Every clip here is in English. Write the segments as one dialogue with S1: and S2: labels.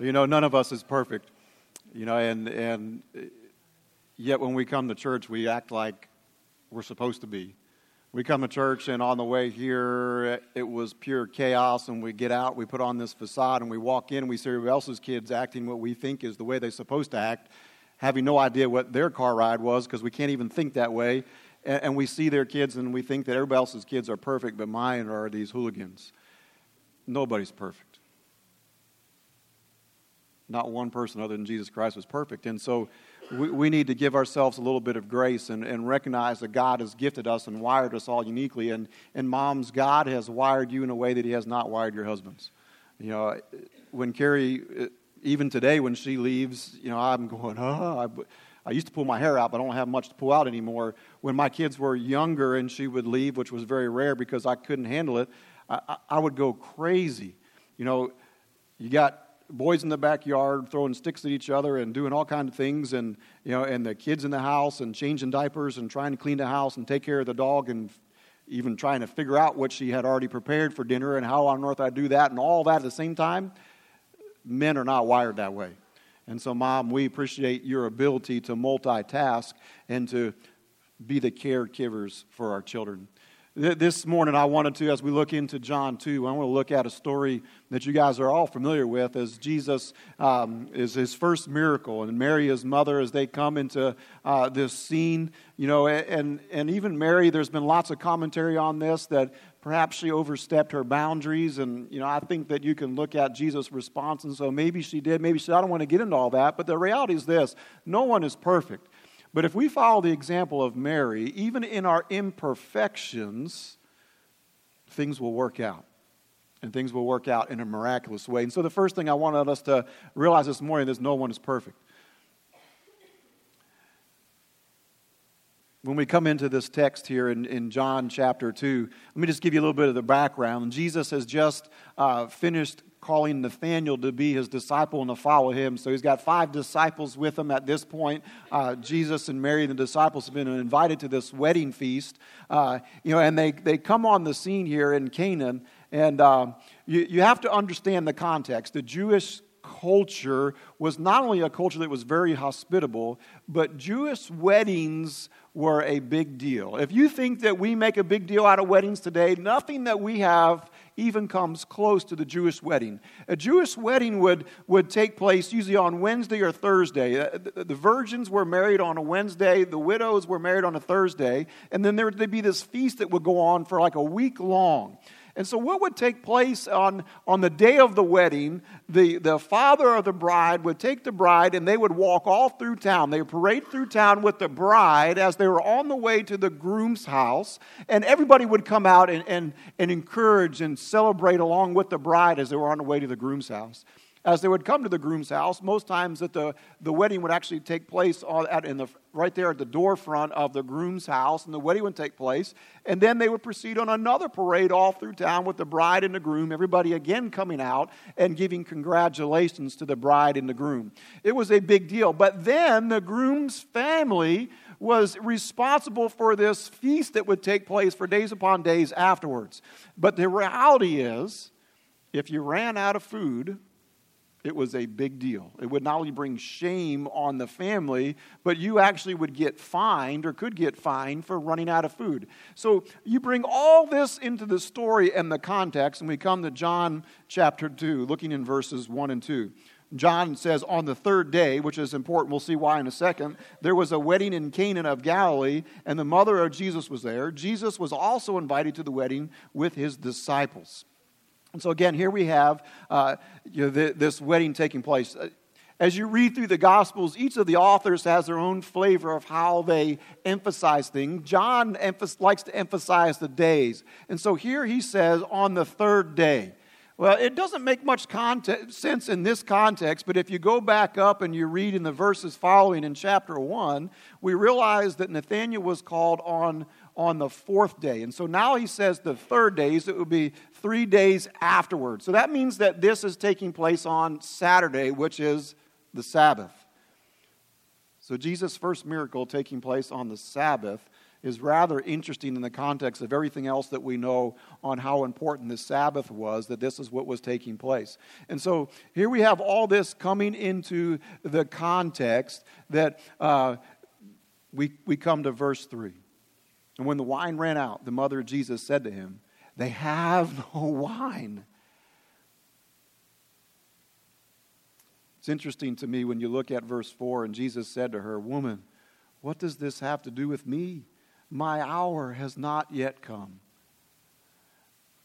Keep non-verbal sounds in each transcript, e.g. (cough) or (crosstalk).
S1: You know, none of us is perfect. You know, and, and yet when we come to church, we act like we're supposed to be. We come to church, and on the way here, it was pure chaos. And we get out, we put on this facade, and we walk in, and we see everybody else's kids acting what we think is the way they're supposed to act, having no idea what their car ride was because we can't even think that way. And, and we see their kids, and we think that everybody else's kids are perfect, but mine are these hooligans. Nobody's perfect. Not one person other than Jesus Christ was perfect. And so we, we need to give ourselves a little bit of grace and, and recognize that God has gifted us and wired us all uniquely. And, and moms, God has wired you in a way that He has not wired your husbands. You know, when Carrie, uh, even today when she leaves, you know, I'm going, oh, I, I used to pull my hair out, but I don't have much to pull out anymore. When my kids were younger and she would leave, which was very rare because I couldn't handle it, I, I would go crazy. You know, you got boys in the backyard throwing sticks at each other and doing all kinds of things and you know and the kids in the house and changing diapers and trying to clean the house and take care of the dog and even trying to figure out what she had already prepared for dinner and how on earth I do that and all that at the same time men are not wired that way. And so mom we appreciate your ability to multitask and to be the caregivers for our children this morning, I wanted to, as we look into John 2, I want to look at a story that you guys are all familiar with as Jesus um, is his first miracle, and Mary, his mother, as they come into uh, this scene. You know, and, and even Mary, there's been lots of commentary on this that perhaps she overstepped her boundaries. And, you know, I think that you can look at Jesus' response and so maybe she did, maybe she, I don't want to get into all that. But the reality is this no one is perfect. But if we follow the example of Mary, even in our imperfections, things will work out. And things will work out in a miraculous way. And so, the first thing I wanted us to realize this morning is no one is perfect. When we come into this text here in, in John chapter 2, let me just give you a little bit of the background. Jesus has just uh, finished calling Nathanael to be his disciple and to follow him. So he's got five disciples with him at this point. Uh, Jesus and Mary, and the disciples, have been invited to this wedding feast. Uh, you know, and they, they come on the scene here in Cana. And uh, you, you have to understand the context. The Jewish culture was not only a culture that was very hospitable, but Jewish weddings were a big deal. If you think that we make a big deal out of weddings today, nothing that we have even comes close to the Jewish wedding. A Jewish wedding would, would take place usually on Wednesday or Thursday. Uh, the, the virgins were married on a Wednesday, the widows were married on a Thursday, and then there would be this feast that would go on for like a week long. And so, what would take place on, on the day of the wedding? The, the father of the bride would take the bride and they would walk all through town. They would parade through town with the bride as they were on the way to the groom's house. And everybody would come out and, and, and encourage and celebrate along with the bride as they were on the way to the groom's house as they would come to the groom's house, most times that the, the wedding would actually take place at, in the, right there at the door front of the groom's house, and the wedding would take place. And then they would proceed on another parade all through town with the bride and the groom, everybody again coming out and giving congratulations to the bride and the groom. It was a big deal. But then the groom's family was responsible for this feast that would take place for days upon days afterwards. But the reality is, if you ran out of food, it was a big deal. It would not only bring shame on the family, but you actually would get fined or could get fined for running out of food. So you bring all this into the story and the context, and we come to John chapter 2, looking in verses 1 and 2. John says, On the third day, which is important, we'll see why in a second, there was a wedding in Cana of Galilee, and the mother of Jesus was there. Jesus was also invited to the wedding with his disciples. And so, again, here we have uh, you know, this wedding taking place. Uh, as you read through the Gospels, each of the authors has their own flavor of how they emphasize things. John emph- likes to emphasize the days. And so here he says, on the third day. Well, it doesn't make much context, sense in this context, but if you go back up and you read in the verses following in chapter 1, we realize that Nathanael was called on, on the fourth day. And so now he says the third day, so it would be three days afterwards. So that means that this is taking place on Saturday, which is the Sabbath. So Jesus' first miracle taking place on the Sabbath is rather interesting in the context of everything else that we know on how important the Sabbath was, that this is what was taking place. And so here we have all this coming into the context that uh, we, we come to verse 3. And when the wine ran out, the mother of Jesus said to him, They have (laughs) no wine. It's interesting to me when you look at verse 4, and Jesus said to her, Woman, what does this have to do with me? My hour has not yet come.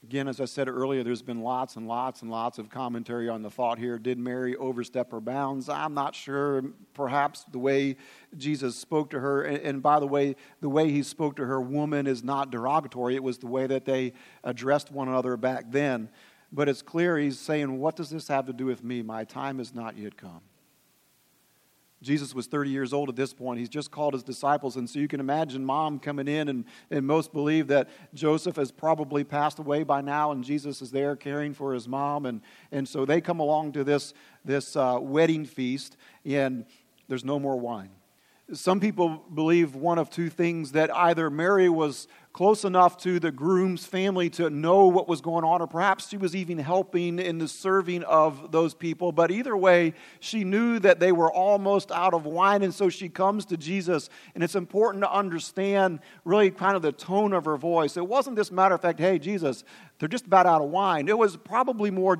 S1: Again, as I said earlier, there's been lots and lots and lots of commentary on the thought here. Did Mary overstep her bounds? I'm not sure. Perhaps the way Jesus spoke to her, and by the way, the way he spoke to her, woman, is not derogatory. It was the way that they addressed one another back then. But it's clear he's saying, What does this have to do with me? My time has not yet come. Jesus was 30 years old at this point. He's just called his disciples. And so you can imagine mom coming in, and, and most believe that Joseph has probably passed away by now, and Jesus is there caring for his mom. And, and so they come along to this, this uh, wedding feast, and there's no more wine. Some people believe one of two things that either Mary was close enough to the groom's family to know what was going on, or perhaps she was even helping in the serving of those people. But either way, she knew that they were almost out of wine, and so she comes to Jesus. And it's important to understand really kind of the tone of her voice. It wasn't this matter of fact, hey, Jesus, they're just about out of wine. It was probably more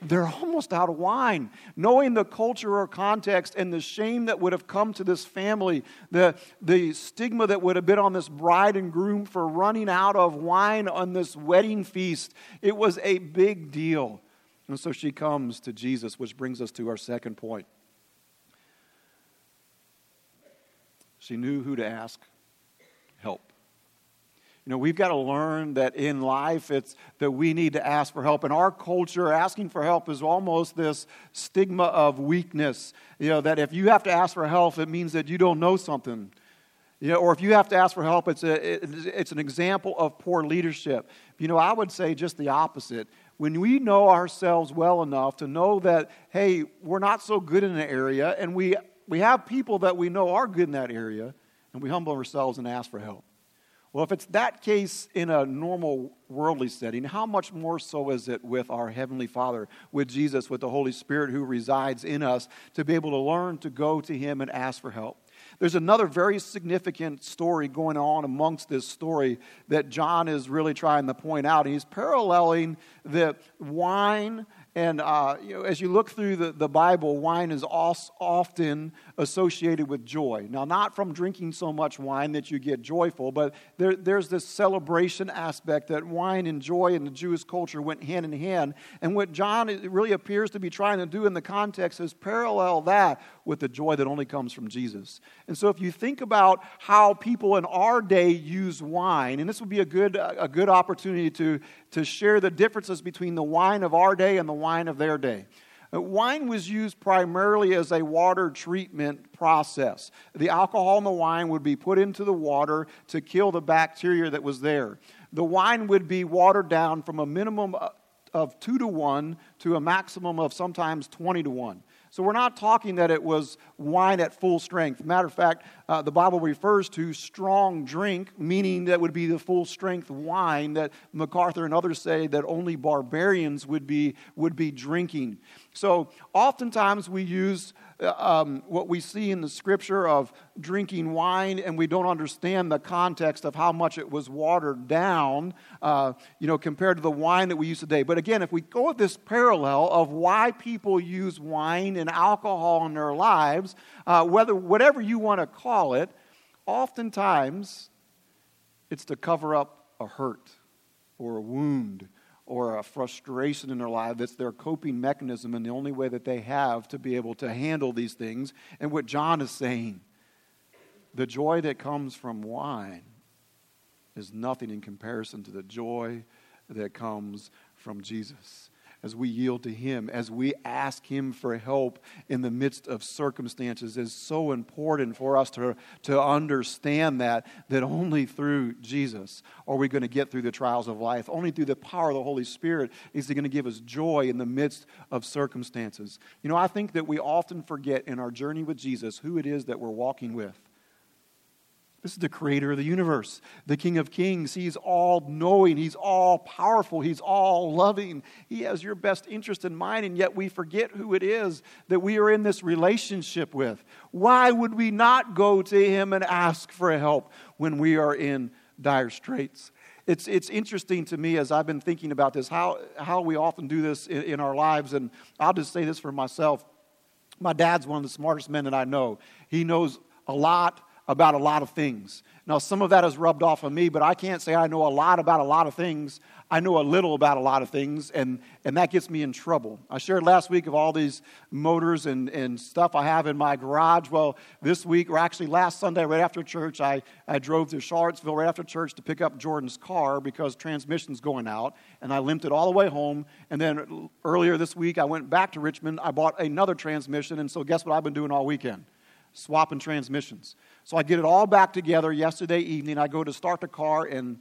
S1: they're almost out of wine. Knowing the culture or context and the shame that would have come to this family, the, the stigma that would have been on this bride and groom for running out of wine on this wedding feast, it was a big deal. And so she comes to Jesus, which brings us to our second point. She knew who to ask help. You know, we've got to learn that in life it's that we need to ask for help. In our culture, asking for help is almost this stigma of weakness. You know, that if you have to ask for help, it means that you don't know something. You know, or if you have to ask for help, it's, a, it's an example of poor leadership. You know, I would say just the opposite. When we know ourselves well enough to know that, hey, we're not so good in an area, and we, we have people that we know are good in that area, and we humble ourselves and ask for help. Well, if it's that case in a normal worldly setting, how much more so is it with our Heavenly Father, with Jesus, with the Holy Spirit who resides in us, to be able to learn to go to Him and ask for help? There's another very significant story going on amongst this story that John is really trying to point out. He's paralleling the wine and uh, you know, as you look through the, the Bible, wine is often associated with joy. Now, not from drinking so much wine that you get joyful, but there, there's this celebration aspect that wine and joy in the Jewish culture went hand in hand. And what John really appears to be trying to do in the context is parallel that with the joy that only comes from Jesus. And so, if you think about how people in our day use wine, and this would be a good, a good opportunity to, to share the differences between the wine of our day and the wine of their day. Uh, wine was used primarily as a water treatment process. The alcohol in the wine would be put into the water to kill the bacteria that was there. The wine would be watered down from a minimum of 2 to 1 to a maximum of sometimes 20 to 1. So we're not talking that it was wine at full strength. Matter of fact, uh, the Bible refers to strong drink, meaning that would be the full strength wine that MacArthur and others say that only barbarians would be, would be drinking. So oftentimes we use uh, um, what we see in the scripture of drinking wine and we don't understand the context of how much it was watered down, uh, you know, compared to the wine that we use today. But again, if we go with this parallel of why people use wine and alcohol in their lives, uh, whether whatever you want to call it, oftentimes it's to cover up a hurt or a wound or a frustration in their life that's their coping mechanism and the only way that they have to be able to handle these things. And what John is saying, the joy that comes from wine is nothing in comparison to the joy that comes from Jesus as we yield to Him, as we ask Him for help in the midst of circumstances, is so important for us to, to understand that, that only through Jesus are we going to get through the trials of life. Only through the power of the Holy Spirit is He going to give us joy in the midst of circumstances. You know, I think that we often forget in our journey with Jesus who it is that we're walking with. This is the creator of the universe, the King of kings. He's all knowing, He's all powerful, He's all loving. He has your best interest in mind, and yet we forget who it is that we are in this relationship with. Why would we not go to Him and ask for help when we are in dire straits? It's, it's interesting to me as I've been thinking about this, how, how we often do this in, in our lives. And I'll just say this for myself. My dad's one of the smartest men that I know. He knows a lot about a lot of things. Now, some of that has rubbed off on me, but I can't say I know a lot about a lot of things. I know a little about a lot of things, and, and that gets me in trouble. I shared last week of all these motors and, and stuff I have in my garage. Well, this week, or actually last Sunday, right after church, I, I drove to Charlottesville right after church to pick up Jordan's car because transmission's going out, and I limped it all the way home. And then earlier this week, I went back to Richmond. I bought another transmission, and so guess what I've been doing all weekend? Swapping transmissions. So I get it all back together yesterday evening. I go to start the car and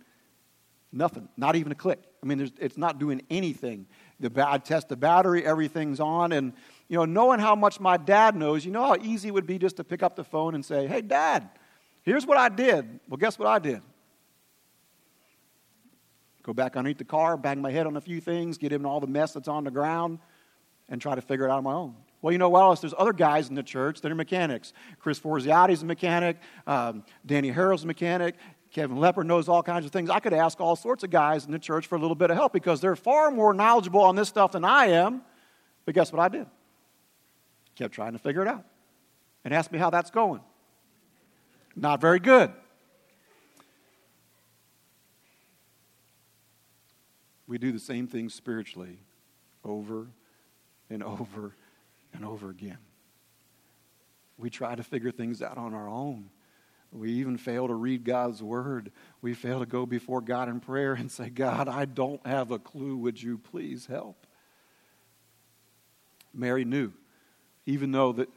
S1: nothing, not even a click. I mean, it's not doing anything. The, I test the battery, everything's on. And, you know, knowing how much my dad knows, you know how easy it would be just to pick up the phone and say, hey, dad, here's what I did. Well, guess what I did? Go back underneath the car, bang my head on a few things, get him all the mess that's on the ground, and try to figure it out on my own. Well, you know what else? There's other guys in the church that are mechanics. Chris Forziati's a mechanic. Um, Danny Harrell's a mechanic. Kevin Lepper knows all kinds of things. I could ask all sorts of guys in the church for a little bit of help because they're far more knowledgeable on this stuff than I am. But guess what I did? Kept trying to figure it out. And asked me how that's going. Not very good. We do the same thing spiritually over and over and over again. We try to figure things out on our own. We even fail to read God's word. We fail to go before God in prayer and say, God, I don't have a clue. Would you please help? Mary knew, even though that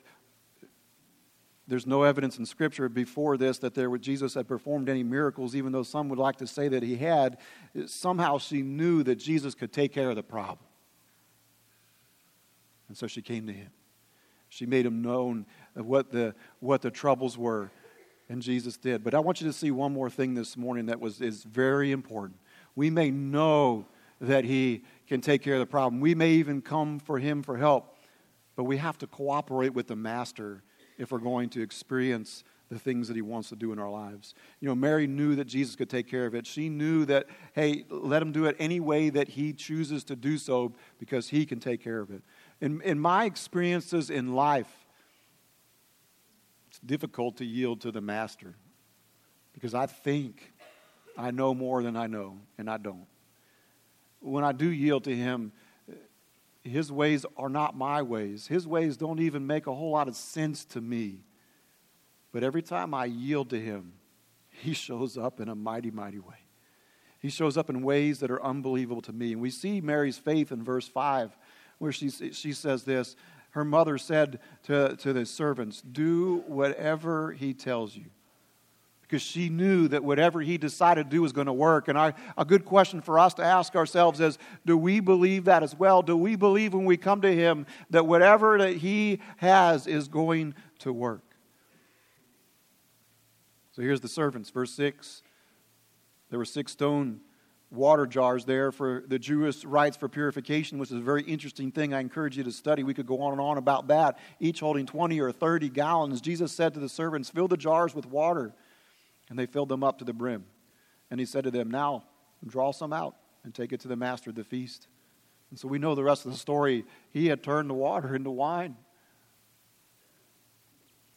S1: there's no evidence in Scripture before this that there Jesus had performed any miracles, even though some would like to say that he had. Somehow she knew that Jesus could take care of the problem. And so she came to him. She made him known what the, what the troubles were. And Jesus did. But I want you to see one more thing this morning that was, is very important. We may know that he can take care of the problem. We may even come for him for help. But we have to cooperate with the master if we're going to experience the things that he wants to do in our lives. You know, Mary knew that Jesus could take care of it. She knew that, hey, let him do it any way that he chooses to do so because he can take care of it. In, in my experiences in life, it's difficult to yield to the master because I think I know more than I know, and I don't. When I do yield to him, his ways are not my ways. His ways don't even make a whole lot of sense to me. But every time I yield to him, (laughs) he shows up in a mighty, mighty way. He shows up in ways that are unbelievable to me. And we see Mary's faith in verse 5 where she, she says this Her mother said to, to the servants, Do whatever he tells you. Because she knew that whatever he decided to do was going to work. And I, a good question for us to ask ourselves is Do we believe that as well? Do we believe when we come to him that whatever that he has is going to work? So here's the servants, verse 6. There were six stone water jars there for the Jewish rites for purification, which is a very interesting thing. I encourage you to study. We could go on and on about that, each holding 20 or 30 gallons. Jesus said to the servants, Fill the jars with water. And they filled them up to the brim. And he said to them, Now draw some out and take it to the master of the feast. And so we know the rest of the story. He had turned the water (laughs) into wine.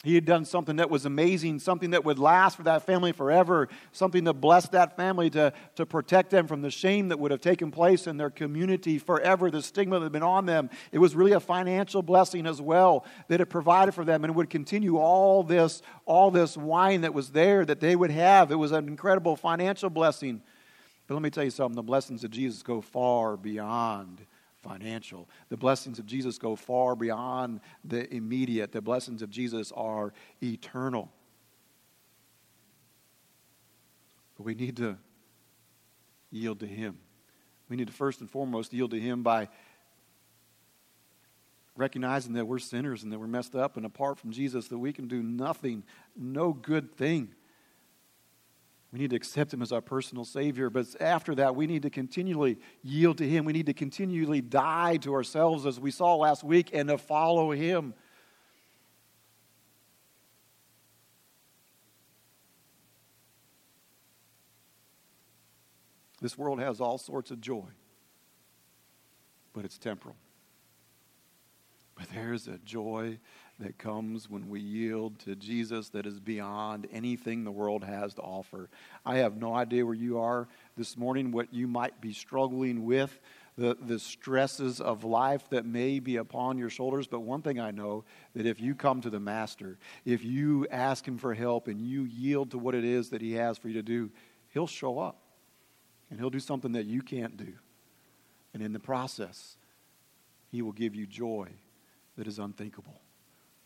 S1: He had done something that was amazing, something that would last for that family forever, something to bless that family, to, to protect them from the shame that would have taken place in their community forever, the stigma that had been on them. It was really a financial blessing as well that it provided for them and would continue all this, all this wine that was there that they would have. It was an incredible financial blessing. But let me tell you something the blessings of Jesus go far beyond financial. The blessings of Jesus go far beyond the immediate, the blessings of Jesus are eternal. But we need to yield to Him. We need to first and foremost yield to Him by recognizing that we're sinners and that we're messed up, and apart from Jesus, that we can do nothing, no good thing. We need to accept Him as our personal Savior. But after that, we need to continually yield to Him. We need to continually die to ourselves, as we saw last week, and to follow Him. This world has all sorts of joy, but it's temporal. But there's a joy that comes when we yield to Jesus that is beyond anything the world has to offer. I have no idea where you are this morning, what you might be struggling with, the, the stresses of life that may be upon your shoulders. But one thing I know that if you come to the Master, if you ask Him for help and you yield to what it is that He has for you to do, He'll show up and He'll do something that you can't do. And in the process, He will give you joy that is unthinkable,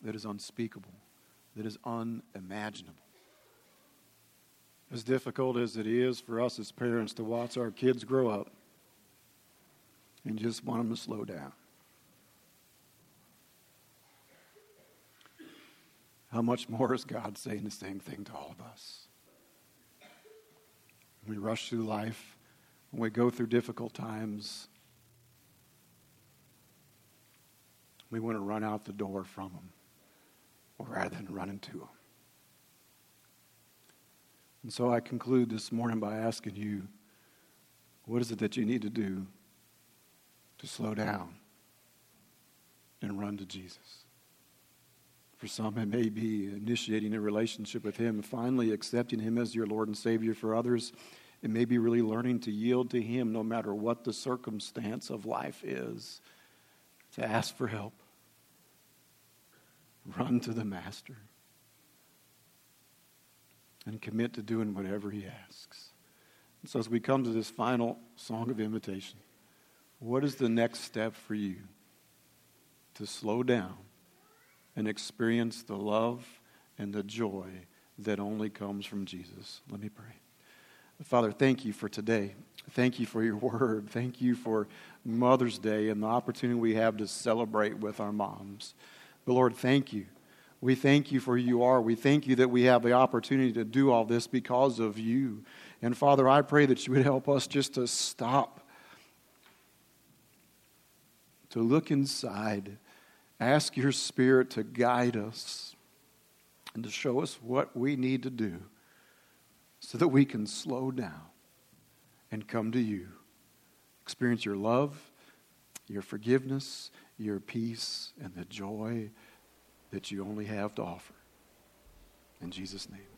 S1: that is unspeakable, that is unimaginable. As difficult as it is for us as parents to watch our kids grow up and just want them to slow down. How much more is God saying the same thing to all of us? We rush through life, when we go through difficult times, we want to run out the door from them rather than run into them. And so I conclude this morning by asking you what is it that you need to do to slow down and run to Jesus? For some, it may be initiating a relationship with Him, finally accepting Him as your Lord and Savior. For others, it may be really learning to yield to Him no matter what the circumstance of life is to ask for help. Run to the Master and commit to doing whatever He asks. And so, as we come to this final song of invitation, what is the next step for you to slow down and experience the love and the joy that only comes from Jesus? Let me pray. Father, thank you for today. Thank you for your (laughs) word. Thank you for Mother's Day and the opportunity we have to celebrate with our moms. But Lord, thank you. We thank you for who you are. We thank you that we have the opportunity to do all this because of you. And Father, I pray that you would help us just to stop, to look inside, ask your Spirit to guide us, and to show us what we need to do so that we can slow down and come to you. Experience your love, your forgiveness, your peace, and the joy that you only have to offer. In Jesus' name.